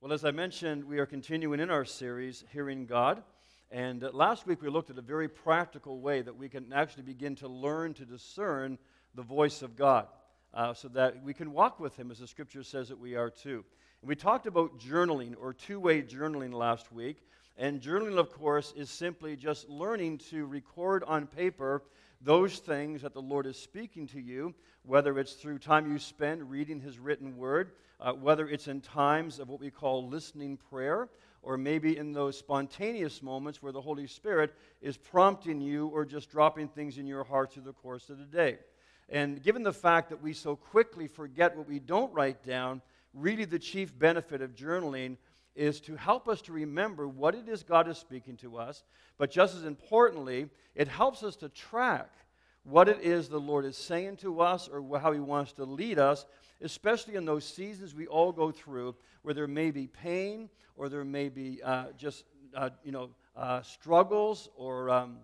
Well, as I mentioned, we are continuing in our series, Hearing God. And uh, last week we looked at a very practical way that we can actually begin to learn to discern the voice of God uh, so that we can walk with Him as the scripture says that we are too. And we talked about journaling or two way journaling last week. And journaling, of course, is simply just learning to record on paper those things that the Lord is speaking to you, whether it's through time you spend reading His written word, uh, whether it's in times of what we call listening prayer, or maybe in those spontaneous moments where the Holy Spirit is prompting you or just dropping things in your heart through the course of the day. And given the fact that we so quickly forget what we don't write down, really the chief benefit of journaling is to help us to remember what it is God is speaking to us, but just as importantly, it helps us to track what it is the Lord is saying to us or how He wants to lead us, especially in those seasons we all go through where there may be pain or there may be uh, just, uh, you know, uh, struggles or, um,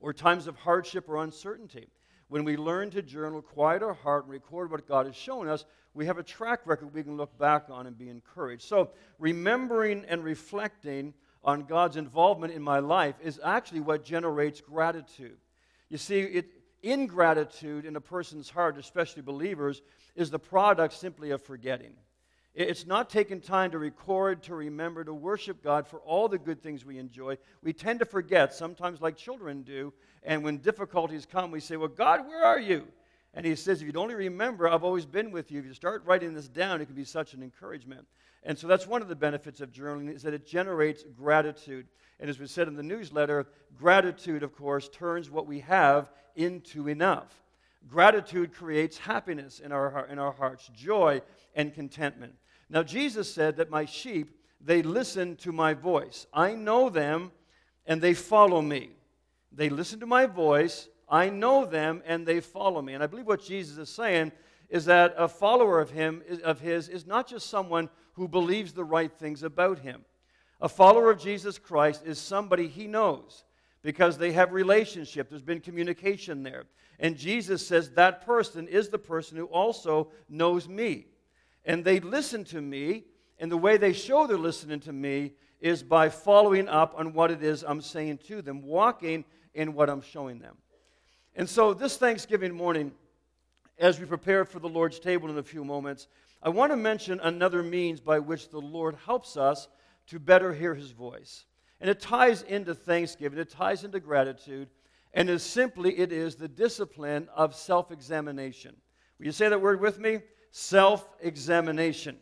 or times of hardship or uncertainty. When we learn to journal, quiet our heart, and record what God has shown us, we have a track record we can look back on and be encouraged. So, remembering and reflecting on God's involvement in my life is actually what generates gratitude. You see, it, ingratitude in a person's heart, especially believers, is the product simply of forgetting. It's not taking time to record, to remember, to worship God for all the good things we enjoy. We tend to forget, sometimes like children do, and when difficulties come, we say, Well, God, where are you? And He says, If you'd only remember, I've always been with you. If you start writing this down, it can be such an encouragement. And so that's one of the benefits of journaling, is that it generates gratitude. And as we said in the newsletter, gratitude, of course, turns what we have into enough. Gratitude creates happiness in our, in our hearts, joy and contentment. Now, Jesus said that my sheep, they listen to my voice. I know them and they follow me. They listen to my voice. I know them and they follow me. And I believe what Jesus is saying is that a follower of him of his is not just someone who believes the right things about him. A follower of Jesus Christ is somebody he knows because they have relationship. There's been communication there. And Jesus says that person is the person who also knows me. And they listen to me, and the way they show they're listening to me is by following up on what it is I'm saying to them, walking in what I'm showing them. And so this Thanksgiving morning, as we prepare for the Lord's table in a few moments, I want to mention another means by which the Lord helps us to better hear his voice. And it ties into thanksgiving, it ties into gratitude, and is simply it is the discipline of self examination. Will you say that word with me? Self examination.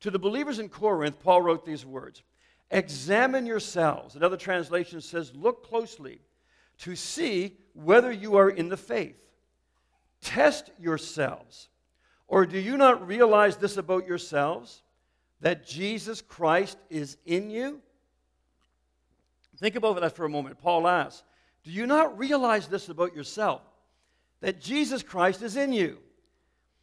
To the believers in Corinth, Paul wrote these words Examine yourselves. Another translation says, Look closely to see whether you are in the faith. Test yourselves. Or do you not realize this about yourselves? That Jesus Christ is in you? Think about that for a moment. Paul asks, Do you not realize this about yourself? That Jesus Christ is in you.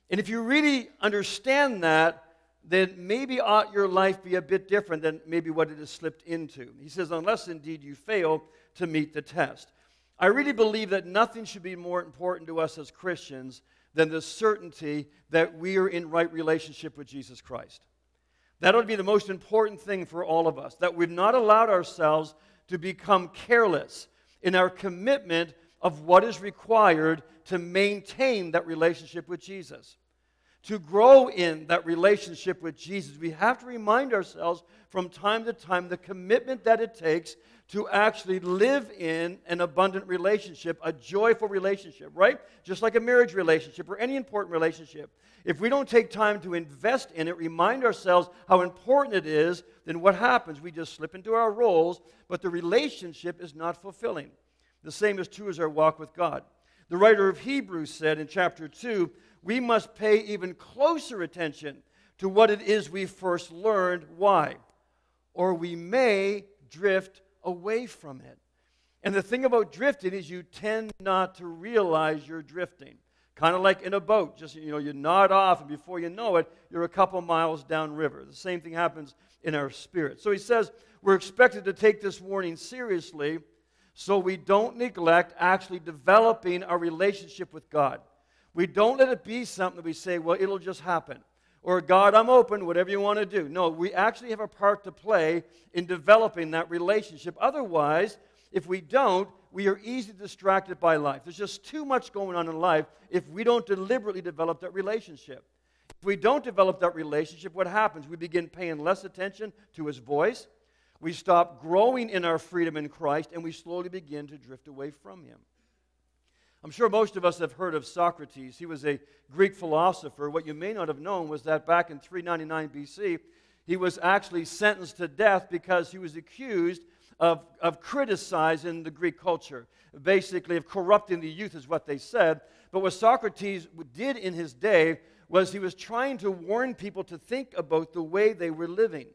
And if you really understand that, then maybe ought your life be a bit different than maybe what it has slipped into. He says, unless indeed you fail to meet the test. I really believe that nothing should be more important to us as Christians than the certainty that we are in right relationship with Jesus Christ. That ought to be the most important thing for all of us, that we've not allowed ourselves to become careless in our commitment of what is required to maintain that relationship with Jesus. To grow in that relationship with Jesus, we have to remind ourselves from time to time the commitment that it takes to actually live in an abundant relationship, a joyful relationship, right? Just like a marriage relationship or any important relationship. If we don't take time to invest in it, remind ourselves how important it is, then what happens? We just slip into our roles, but the relationship is not fulfilling. The same is true as our walk with God. The writer of Hebrews said in chapter 2 we must pay even closer attention to what it is we first learned. Why? Or we may drift away from it. And the thing about drifting is you tend not to realize you're drifting. Kind of like in a boat, just you know, you nod off, and before you know it, you're a couple miles downriver. The same thing happens in our spirit. So he says we're expected to take this warning seriously so we don't neglect actually developing our relationship with God. We don't let it be something that we say, well, it'll just happen. or God, I'm open, whatever you want to do. No, we actually have a part to play in developing that relationship. Otherwise, if we don't, we are easily distracted by life. There's just too much going on in life if we don't deliberately develop that relationship. If we don't develop that relationship, what happens? We begin paying less attention to His voice. We stop growing in our freedom in Christ, and we slowly begin to drift away from Him. I'm sure most of us have heard of Socrates. He was a Greek philosopher. What you may not have known was that back in 399 BC, he was actually sentenced to death because he was accused of, of criticizing the Greek culture, basically, of corrupting the youth, is what they said. But what Socrates did in his day was he was trying to warn people to think about the way they were living.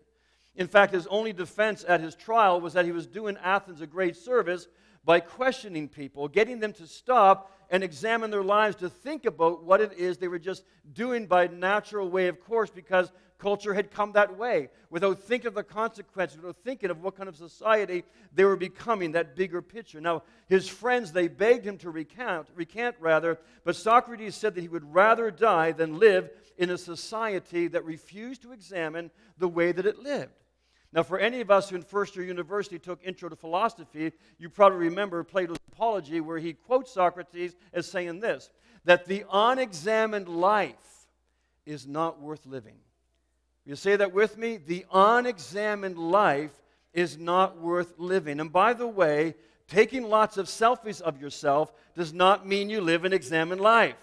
In fact, his only defense at his trial was that he was doing Athens a great service by questioning people, getting them to stop and examine their lives to think about what it is they were just doing by natural way of course because culture had come that way without thinking of the consequences, without thinking of what kind of society they were becoming, that bigger picture. Now, his friends, they begged him to recant, recant rather, but Socrates said that he would rather die than live in a society that refused to examine the way that it lived. Now, for any of us who in first year university took Intro to Philosophy, you probably remember Plato's Apology, where he quotes Socrates as saying this that the unexamined life is not worth living. You say that with me? The unexamined life is not worth living. And by the way, taking lots of selfies of yourself does not mean you live an examined life.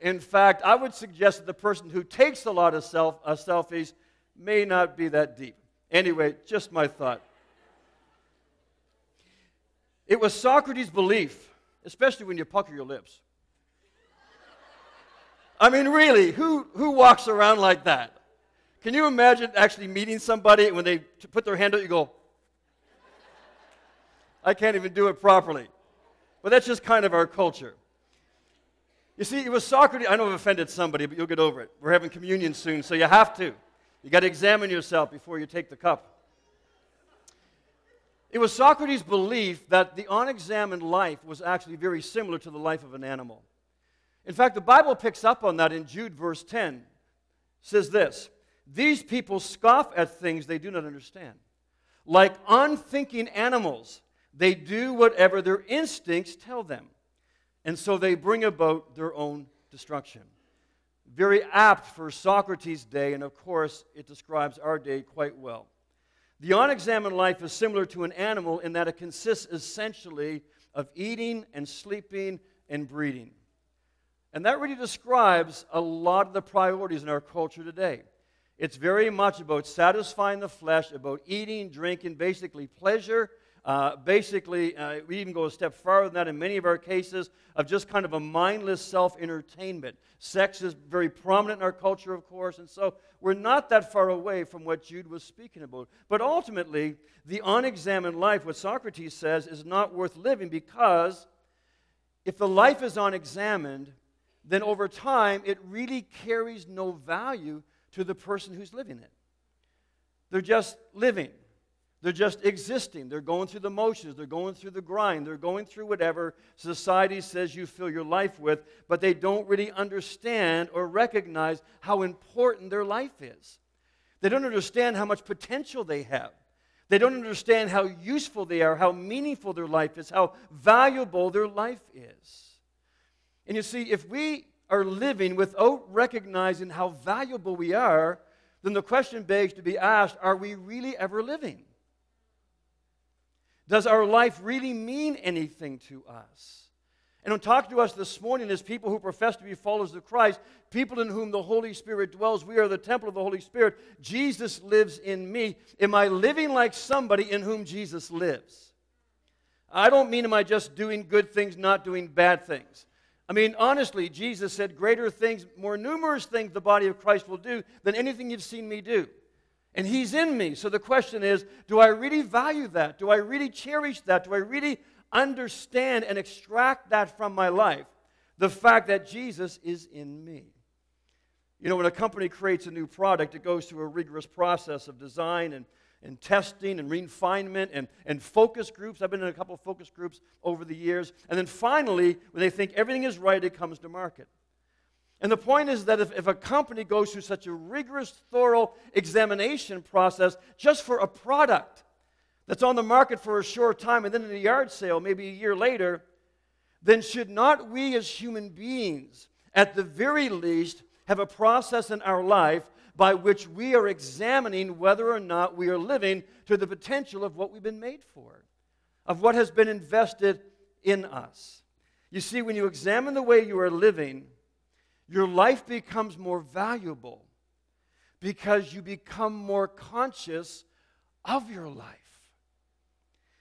In fact, I would suggest that the person who takes a lot of self, uh, selfies may not be that deep. Anyway, just my thought. It was Socrates' belief, especially when you pucker your lips. I mean, really, who, who walks around like that? Can you imagine actually meeting somebody and when they put their hand out, you go, I can't even do it properly. But that's just kind of our culture. You see, it was Socrates. I know I've offended somebody, but you'll get over it. We're having communion soon, so you have to. You got to examine yourself before you take the cup. It was Socrates' belief that the unexamined life was actually very similar to the life of an animal. In fact, the Bible picks up on that in Jude, verse 10. It says this These people scoff at things they do not understand. Like unthinking animals, they do whatever their instincts tell them. And so they bring about their own destruction very apt for Socrates' day, and of course, it describes our day quite well. The unexamined life is similar to an animal in that it consists essentially of eating and sleeping and breeding. And that really describes a lot of the priorities in our culture today. It's very much about satisfying the flesh, about eating, drinking, basically pleasure uh, basically, uh, we even go a step farther than that in many of our cases of just kind of a mindless self entertainment. Sex is very prominent in our culture, of course, and so we're not that far away from what Jude was speaking about. But ultimately, the unexamined life, what Socrates says, is not worth living because if the life is unexamined, then over time it really carries no value to the person who's living it. They're just living. They're just existing. They're going through the motions. They're going through the grind. They're going through whatever society says you fill your life with, but they don't really understand or recognize how important their life is. They don't understand how much potential they have. They don't understand how useful they are, how meaningful their life is, how valuable their life is. And you see, if we are living without recognizing how valuable we are, then the question begs to be asked are we really ever living? Does our life really mean anything to us? And I'm talking to us this morning as people who profess to be followers of Christ, people in whom the Holy Spirit dwells. We are the temple of the Holy Spirit. Jesus lives in me. Am I living like somebody in whom Jesus lives? I don't mean am I just doing good things, not doing bad things. I mean, honestly, Jesus said, Greater things, more numerous things the body of Christ will do than anything you've seen me do and He's in me. So the question is do I really value that? Do I really cherish that? Do I really understand and extract that from my life? The fact that Jesus is in me. You know, when a company creates a new product, it goes through a rigorous process of design and, and testing and refinement and, and focus groups. I've been in a couple of focus groups over the years. And then finally, when they think everything is right, it comes to market. And the point is that if, if a company goes through such a rigorous, thorough examination process just for a product that's on the market for a short time and then in a yard sale, maybe a year later, then should not we as human beings, at the very least, have a process in our life by which we are examining whether or not we are living to the potential of what we've been made for, of what has been invested in us? You see, when you examine the way you are living, your life becomes more valuable because you become more conscious of your life.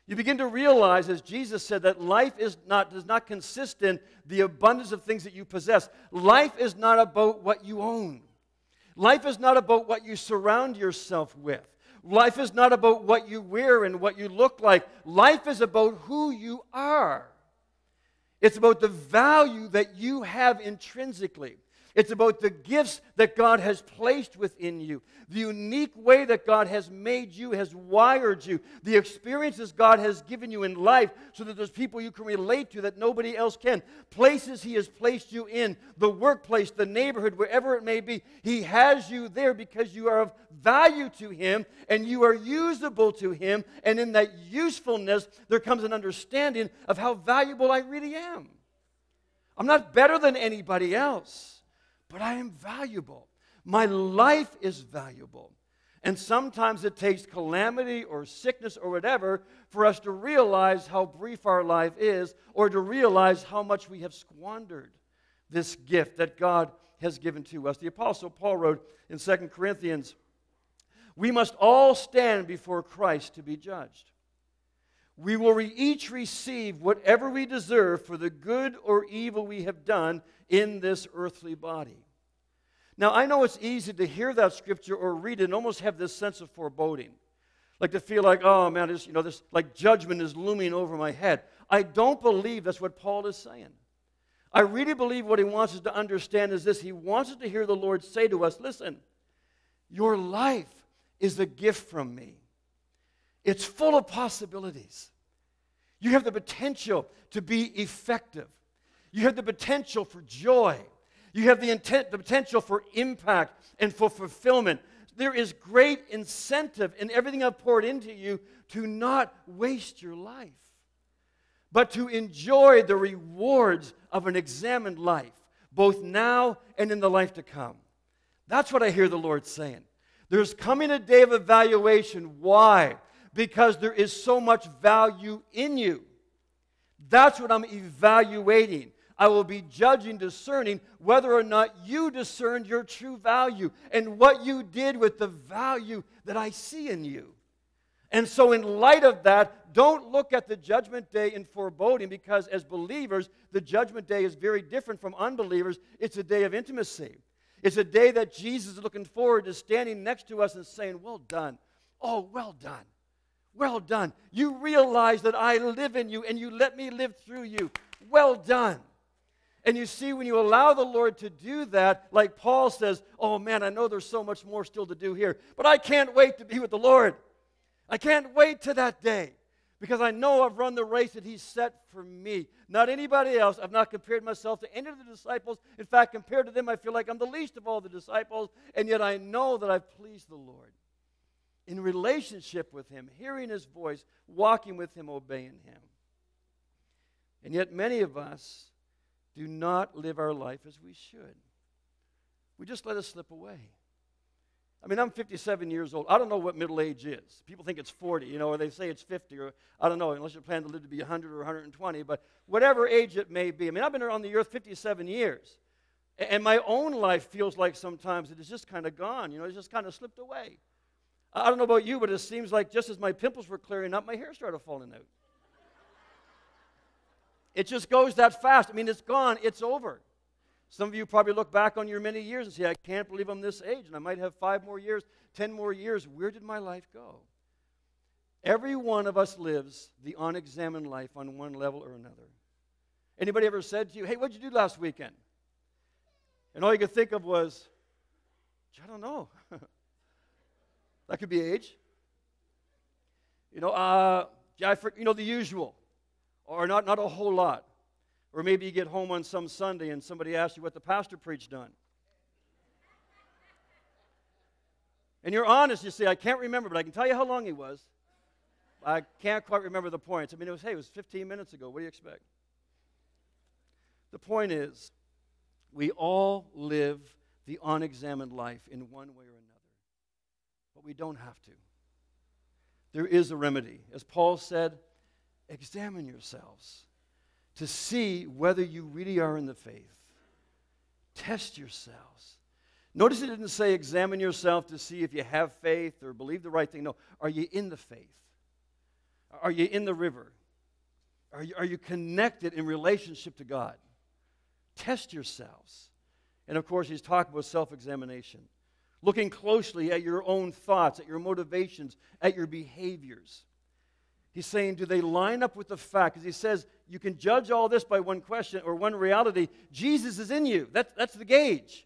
You begin to realize, as Jesus said, that life is not, does not consist in the abundance of things that you possess. Life is not about what you own. Life is not about what you surround yourself with. Life is not about what you wear and what you look like. Life is about who you are. It's about the value that you have intrinsically. It's about the gifts that God has placed within you, the unique way that God has made you, has wired you, the experiences God has given you in life so that there's people you can relate to that nobody else can, places He has placed you in, the workplace, the neighborhood, wherever it may be. He has you there because you are of value to Him and you are usable to Him. And in that usefulness, there comes an understanding of how valuable I really am. I'm not better than anybody else but I am valuable. My life is valuable. And sometimes it takes calamity or sickness or whatever for us to realize how brief our life is or to realize how much we have squandered this gift that God has given to us. The Apostle Paul wrote in 2 Corinthians We must all stand before Christ to be judged. We will re- each receive whatever we deserve for the good or evil we have done in this earthly body. Now, I know it's easy to hear that scripture or read it and almost have this sense of foreboding. Like to feel like, oh man, this, you know, this like judgment is looming over my head. I don't believe that's what Paul is saying. I really believe what he wants us to understand is this. He wants us to hear the Lord say to us, listen, your life is a gift from me. It's full of possibilities. You have the potential to be effective. You have the potential for joy. You have the, intent, the potential for impact and for fulfillment. There is great incentive in everything I've poured into you to not waste your life, but to enjoy the rewards of an examined life, both now and in the life to come. That's what I hear the Lord saying. There's coming a day of evaluation. Why? Because there is so much value in you. That's what I'm evaluating. I will be judging, discerning whether or not you discerned your true value and what you did with the value that I see in you. And so, in light of that, don't look at the judgment day in foreboding because, as believers, the judgment day is very different from unbelievers. It's a day of intimacy. It's a day that Jesus is looking forward to standing next to us and saying, Well done. Oh, well done. Well done. You realize that I live in you and you let me live through you. Well done. And you see, when you allow the Lord to do that, like Paul says, Oh man, I know there's so much more still to do here, but I can't wait to be with the Lord. I can't wait to that day because I know I've run the race that He's set for me, not anybody else. I've not compared myself to any of the disciples. In fact, compared to them, I feel like I'm the least of all the disciples, and yet I know that I've pleased the Lord. In relationship with Him, hearing His voice, walking with Him, obeying Him. And yet, many of us, do not live our life as we should. We just let it slip away. I mean, I'm 57 years old. I don't know what middle age is. People think it's 40, you know, or they say it's 50, or I don't know, unless you plan to live to be 100 or 120, but whatever age it may be. I mean, I've been on the earth 57 years. And my own life feels like sometimes it is just kind of gone, you know, it's just kind of slipped away. I don't know about you, but it seems like just as my pimples were clearing up, my hair started falling out. It just goes that fast. I mean, it's gone, it's over. Some of you probably look back on your many years and say, I can't believe I'm this age, and I might have five more years, ten more years. Where did my life go? Every one of us lives the unexamined life on one level or another. Anybody ever said to you, Hey, what'd you do last weekend? And all you could think of was, I don't know. that could be age. You know, uh, you know, the usual or not, not a whole lot. Or maybe you get home on some Sunday and somebody asks you what the pastor preached on. And you're honest, you say, I can't remember, but I can tell you how long he was. I can't quite remember the points. I mean, it was, hey, it was 15 minutes ago. What do you expect? The point is, we all live the unexamined life in one way or another, but we don't have to. There is a remedy. As Paul said, examine yourselves to see whether you really are in the faith. Test yourselves. Notice it didn't say examine yourself to see if you have faith or believe the right thing. No, are you in the faith? Are you in the river? Are you, are you connected in relationship to God? Test yourselves. And of course, he's talking about self examination, looking closely at your own thoughts, at your motivations, at your behaviors. He's saying, do they line up with the fact? Because he says, you can judge all this by one question or one reality Jesus is in you. That's, that's the gauge.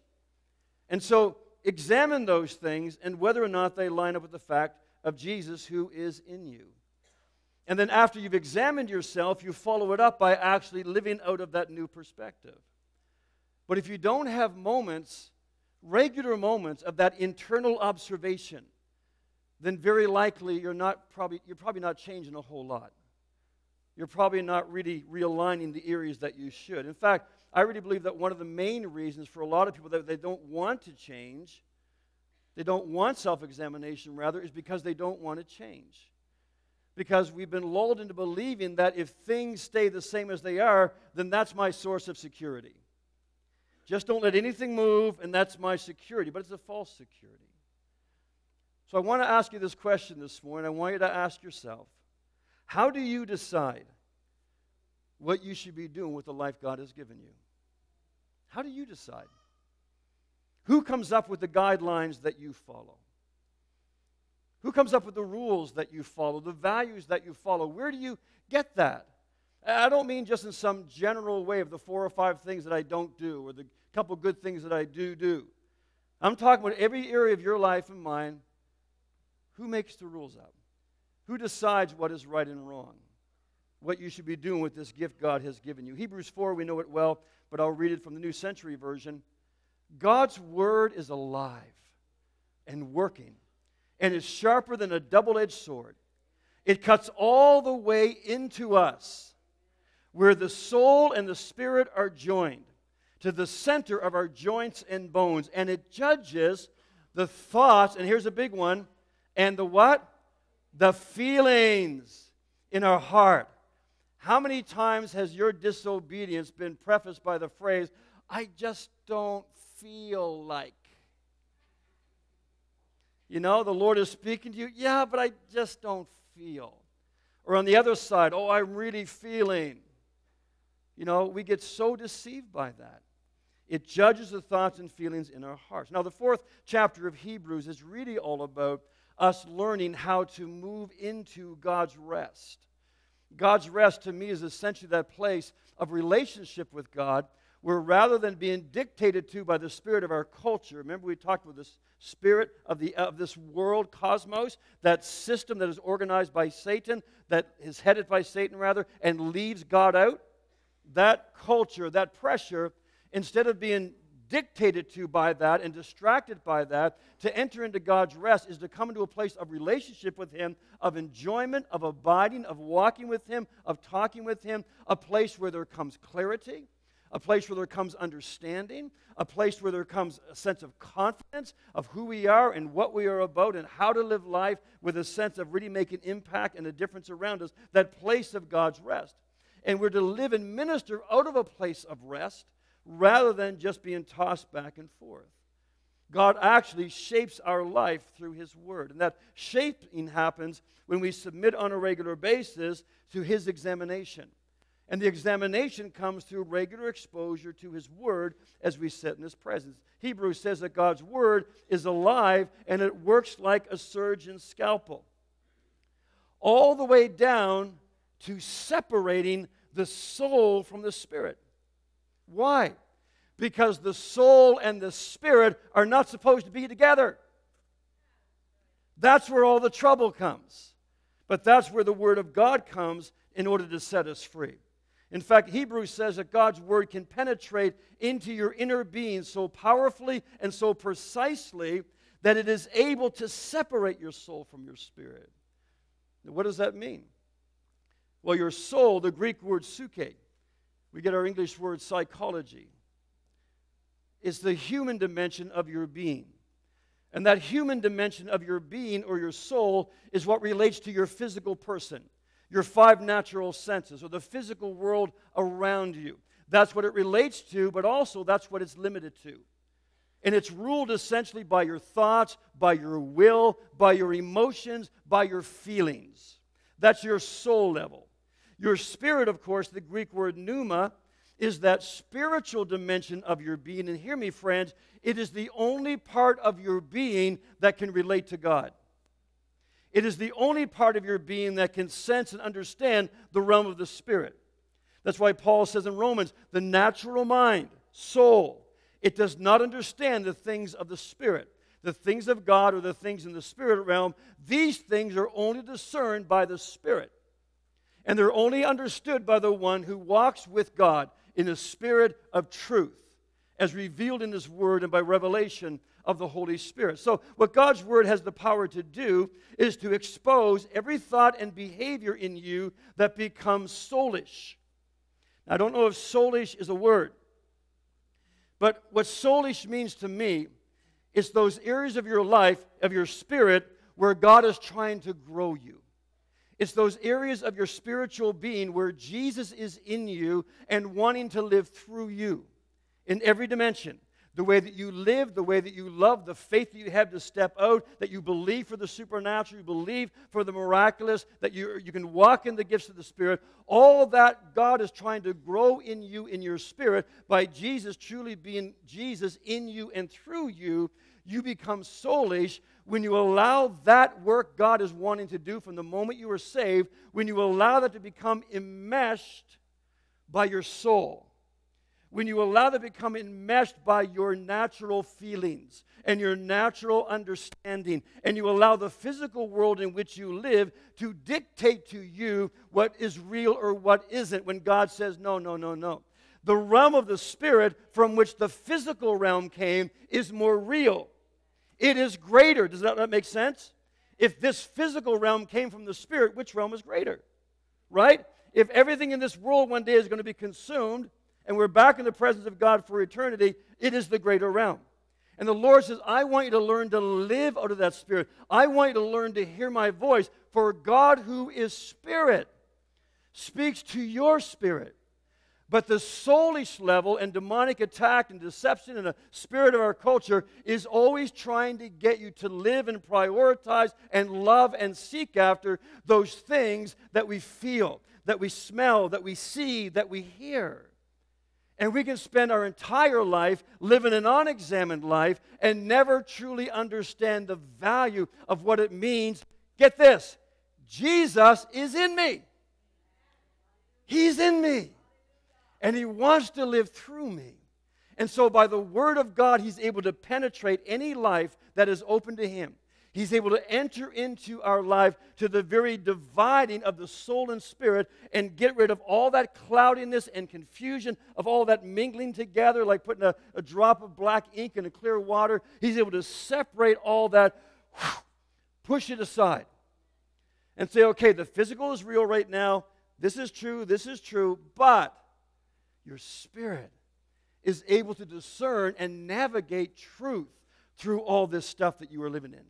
And so, examine those things and whether or not they line up with the fact of Jesus who is in you. And then, after you've examined yourself, you follow it up by actually living out of that new perspective. But if you don't have moments, regular moments of that internal observation, then very likely you're not probably you're probably not changing a whole lot. You're probably not really realigning the areas that you should. In fact, I really believe that one of the main reasons for a lot of people that they don't want to change, they don't want self-examination rather, is because they don't want to change. Because we've been lulled into believing that if things stay the same as they are, then that's my source of security. Just don't let anything move, and that's my security. But it's a false security. So I want to ask you this question this morning. I want you to ask yourself how do you decide what you should be doing with the life God has given you? How do you decide? Who comes up with the guidelines that you follow? Who comes up with the rules that you follow, the values that you follow? Where do you get that? I don't mean just in some general way of the four or five things that I don't do or the couple good things that I do do. I'm talking about every area of your life and mine. Who makes the rules up? Who decides what is right and wrong? What you should be doing with this gift God has given you. Hebrews 4, we know it well, but I'll read it from the New Century Version. God's word is alive and working and is sharper than a double edged sword. It cuts all the way into us, where the soul and the spirit are joined to the center of our joints and bones, and it judges the thoughts, and here's a big one, and the what? The feelings in our heart. How many times has your disobedience been prefaced by the phrase, I just don't feel like? You know, the Lord is speaking to you, yeah, but I just don't feel. Or on the other side, oh, I'm really feeling. You know, we get so deceived by that. It judges the thoughts and feelings in our hearts. Now, the fourth chapter of Hebrews is really all about us learning how to move into God's rest. God's rest to me is essentially that place of relationship with God where rather than being dictated to by the spirit of our culture, remember we talked about this spirit of, the, of this world, cosmos, that system that is organized by Satan, that is headed by Satan rather, and leaves God out? That culture, that pressure instead of being dictated to by that and distracted by that, to enter into God's rest is to come into a place of relationship with Him, of enjoyment, of abiding, of walking with Him, of talking with Him, a place where there comes clarity, a place where there comes understanding, a place where there comes a sense of confidence of who we are and what we are about and how to live life with a sense of really making impact and a difference around us, that place of God's rest. And we're to live and minister out of a place of rest rather than just being tossed back and forth. God actually shapes our life through His Word. And that shaping happens when we submit on a regular basis to His examination. And the examination comes through regular exposure to His Word as we sit in His presence. Hebrews says that God's Word is alive and it works like a surgeon's scalpel, all the way down to separating the soul from the spirit. Why? Because the soul and the spirit are not supposed to be together. That's where all the trouble comes. But that's where the Word of God comes in order to set us free. In fact, Hebrews says that God's word can penetrate into your inner being so powerfully and so precisely that it is able to separate your soul from your spirit. Now, what does that mean? Well, your soul, the Greek word psyche, we get our English word psychology, is the human dimension of your being. And that human dimension of your being or your soul is what relates to your physical person, your five natural senses, or the physical world around you. That's what it relates to, but also that's what it's limited to. And it's ruled essentially by your thoughts, by your will, by your emotions, by your feelings. That's your soul level. Your spirit, of course, the Greek word pneuma, is that spiritual dimension of your being. And hear me, friends, it is the only part of your being that can relate to God. It is the only part of your being that can sense and understand the realm of the spirit. That's why Paul says in Romans the natural mind, soul, it does not understand the things of the spirit. The things of God or the things in the spirit realm, these things are only discerned by the spirit. And they're only understood by the one who walks with God in the spirit of truth, as revealed in His Word and by revelation of the Holy Spirit. So, what God's Word has the power to do is to expose every thought and behavior in you that becomes soulish. Now, I don't know if soulish is a word, but what soulish means to me is those areas of your life, of your spirit, where God is trying to grow you. It's those areas of your spiritual being where Jesus is in you and wanting to live through you in every dimension. The way that you live, the way that you love, the faith that you have to step out, that you believe for the supernatural, you believe for the miraculous, that you, you can walk in the gifts of the Spirit. All that God is trying to grow in you in your spirit by Jesus truly being Jesus in you and through you, you become soulish when you allow that work God is wanting to do from the moment you are saved, when you allow that to become enmeshed by your soul, when you allow that to become enmeshed by your natural feelings and your natural understanding, and you allow the physical world in which you live to dictate to you what is real or what isn't, when God says, no, no, no, no. The realm of the spirit from which the physical realm came is more real. It is greater. Does that, make sense? If this physical realm came from the spirit, which realm is greater? Right? If everything in this world one day is going to be consumed and we're back in the presence of God for eternity, it is the greater realm. And the Lord says, I want you to learn to live out of that spirit. I want you to learn to hear my voice. For God, who is spirit, speaks to your spirit. But the soulish level and demonic attack and deception and the spirit of our culture is always trying to get you to live and prioritize and love and seek after those things that we feel, that we smell, that we see, that we hear. And we can spend our entire life living an unexamined life and never truly understand the value of what it means. Get this Jesus is in me. He's in me and He wants to live through me. And so, by the Word of God, He's able to penetrate any life that is open to Him. He's able to enter into our life to the very dividing of the soul and spirit and get rid of all that cloudiness and confusion, of all that mingling together, like putting a, a drop of black ink in a clear water. He's able to separate all that, push it aside, and say, okay, the physical is real right now. This is true, this is true, but your spirit is able to discern and navigate truth through all this stuff that you are living in.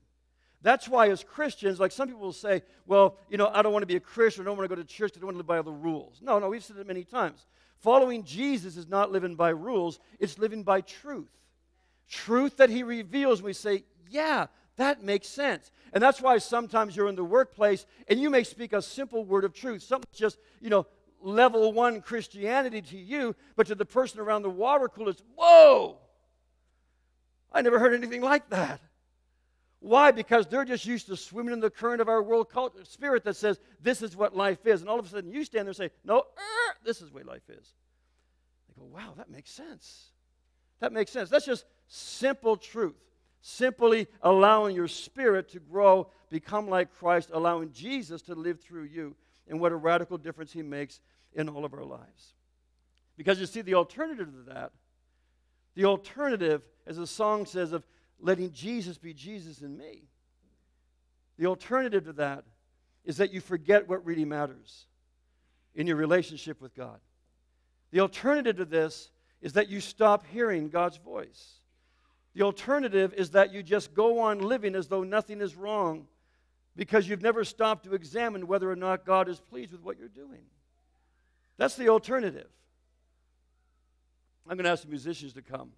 That's why, as Christians, like some people will say, well, you know, I don't want to be a Christian, I don't want to go to church, I don't want to live by all the rules. No, no, we've said it many times. Following Jesus is not living by rules, it's living by truth. Truth that he reveals, and we say, yeah, that makes sense. And that's why sometimes you're in the workplace and you may speak a simple word of truth, something just, you know, level one Christianity to you, but to the person around the water cooler, it's whoa! I never heard anything like that. Why? Because they're just used to swimming in the current of our world culture, spirit that says this is what life is. And all of a sudden you stand there and say, no, er, this is what life is. They go, wow, that makes sense. That makes sense. That's just simple truth. Simply allowing your spirit to grow, become like Christ, allowing Jesus to live through you and what a radical difference he makes in all of our lives. Because you see, the alternative to that, the alternative, as the song says, of letting Jesus be Jesus in me, the alternative to that is that you forget what really matters in your relationship with God. The alternative to this is that you stop hearing God's voice. The alternative is that you just go on living as though nothing is wrong because you've never stopped to examine whether or not God is pleased with what you're doing. That's the alternative. I'm going to ask the musicians to come.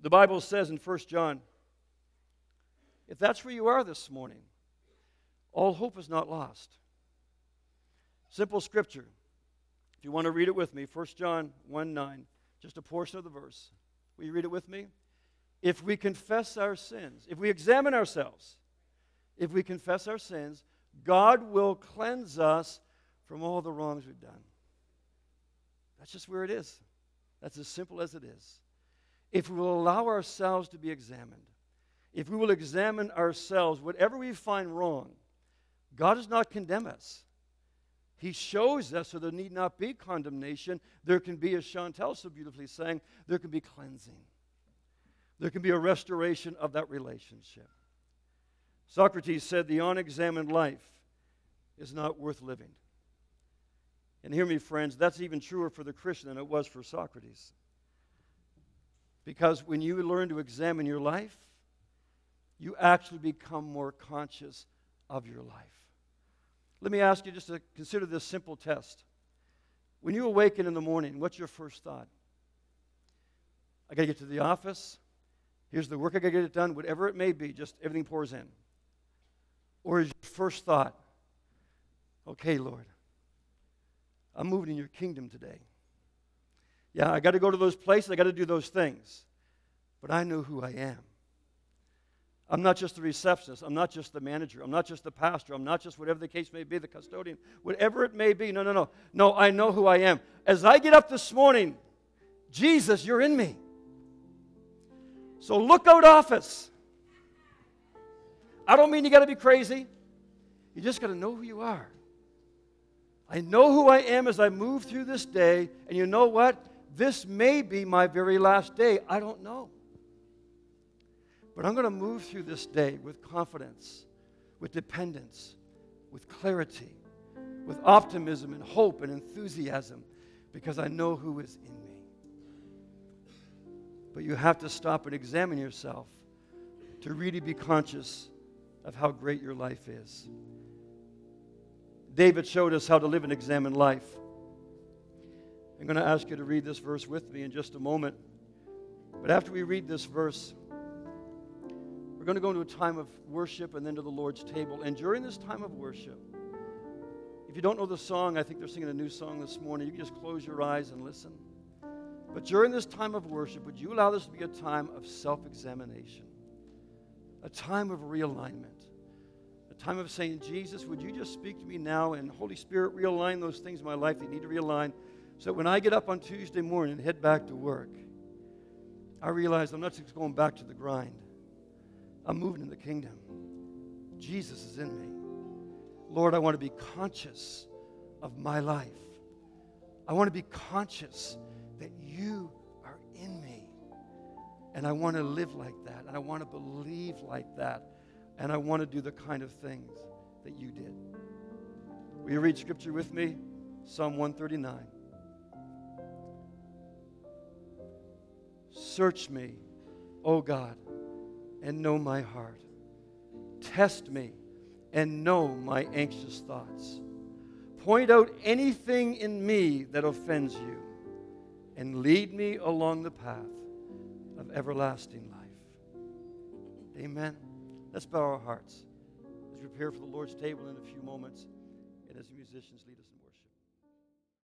The Bible says in 1 John, if that's where you are this morning, all hope is not lost. Simple scripture. If you want to read it with me, 1 John 1 9, just a portion of the verse. Will you read it with me? If we confess our sins, if we examine ourselves, if we confess our sins, God will cleanse us from all the wrongs we've done. That's just where it is. That's as simple as it is. If we will allow ourselves to be examined, if we will examine ourselves, whatever we find wrong, God does not condemn us. He shows us so there need not be condemnation. There can be, as Chantel so beautifully saying, there can be cleansing. There can be a restoration of that relationship. Socrates said, The unexamined life is not worth living. And hear me, friends, that's even truer for the Christian than it was for Socrates. Because when you learn to examine your life, you actually become more conscious of your life. Let me ask you just to consider this simple test. When you awaken in the morning, what's your first thought? I got to get to the office. Here's the work I got to get it done, whatever it may be, just everything pours in. Or is your first thought, okay, Lord, I'm moving in your kingdom today. Yeah, I got to go to those places, I got to do those things. But I know who I am. I'm not just the receptionist. I'm not just the manager. I'm not just the pastor. I'm not just whatever the case may be, the custodian, whatever it may be. No, no, no. No, I know who I am. As I get up this morning, Jesus, you're in me. So look out, office. I don't mean you got to be crazy. You just got to know who you are. I know who I am as I move through this day, and you know what? This may be my very last day. I don't know. But I'm going to move through this day with confidence, with dependence, with clarity, with optimism and hope and enthusiasm because I know who is in me. But you have to stop and examine yourself to really be conscious of how great your life is. David showed us how to live an examined life. I'm going to ask you to read this verse with me in just a moment. But after we read this verse, we're going to go into a time of worship and then to the Lord's table. And during this time of worship, if you don't know the song, I think they're singing a new song this morning. You can just close your eyes and listen. But during this time of worship, would you allow this to be a time of self examination, a time of realignment, a time of saying, Jesus, would you just speak to me now? And Holy Spirit, realign those things in my life that need to realign so that when I get up on Tuesday morning and head back to work, I realize I'm not just going back to the grind. I'm moving in the kingdom. Jesus is in me. Lord, I want to be conscious of my life. I want to be conscious that you are in me. And I want to live like that. And I want to believe like that. And I want to do the kind of things that you did. Will you read scripture with me? Psalm 139. Search me, O God and know my heart. Test me and know my anxious thoughts. Point out anything in me that offends you, and lead me along the path of everlasting life. Amen. Let's bow our hearts as we prepare for the Lord's table in a few moments, and as the musicians lead us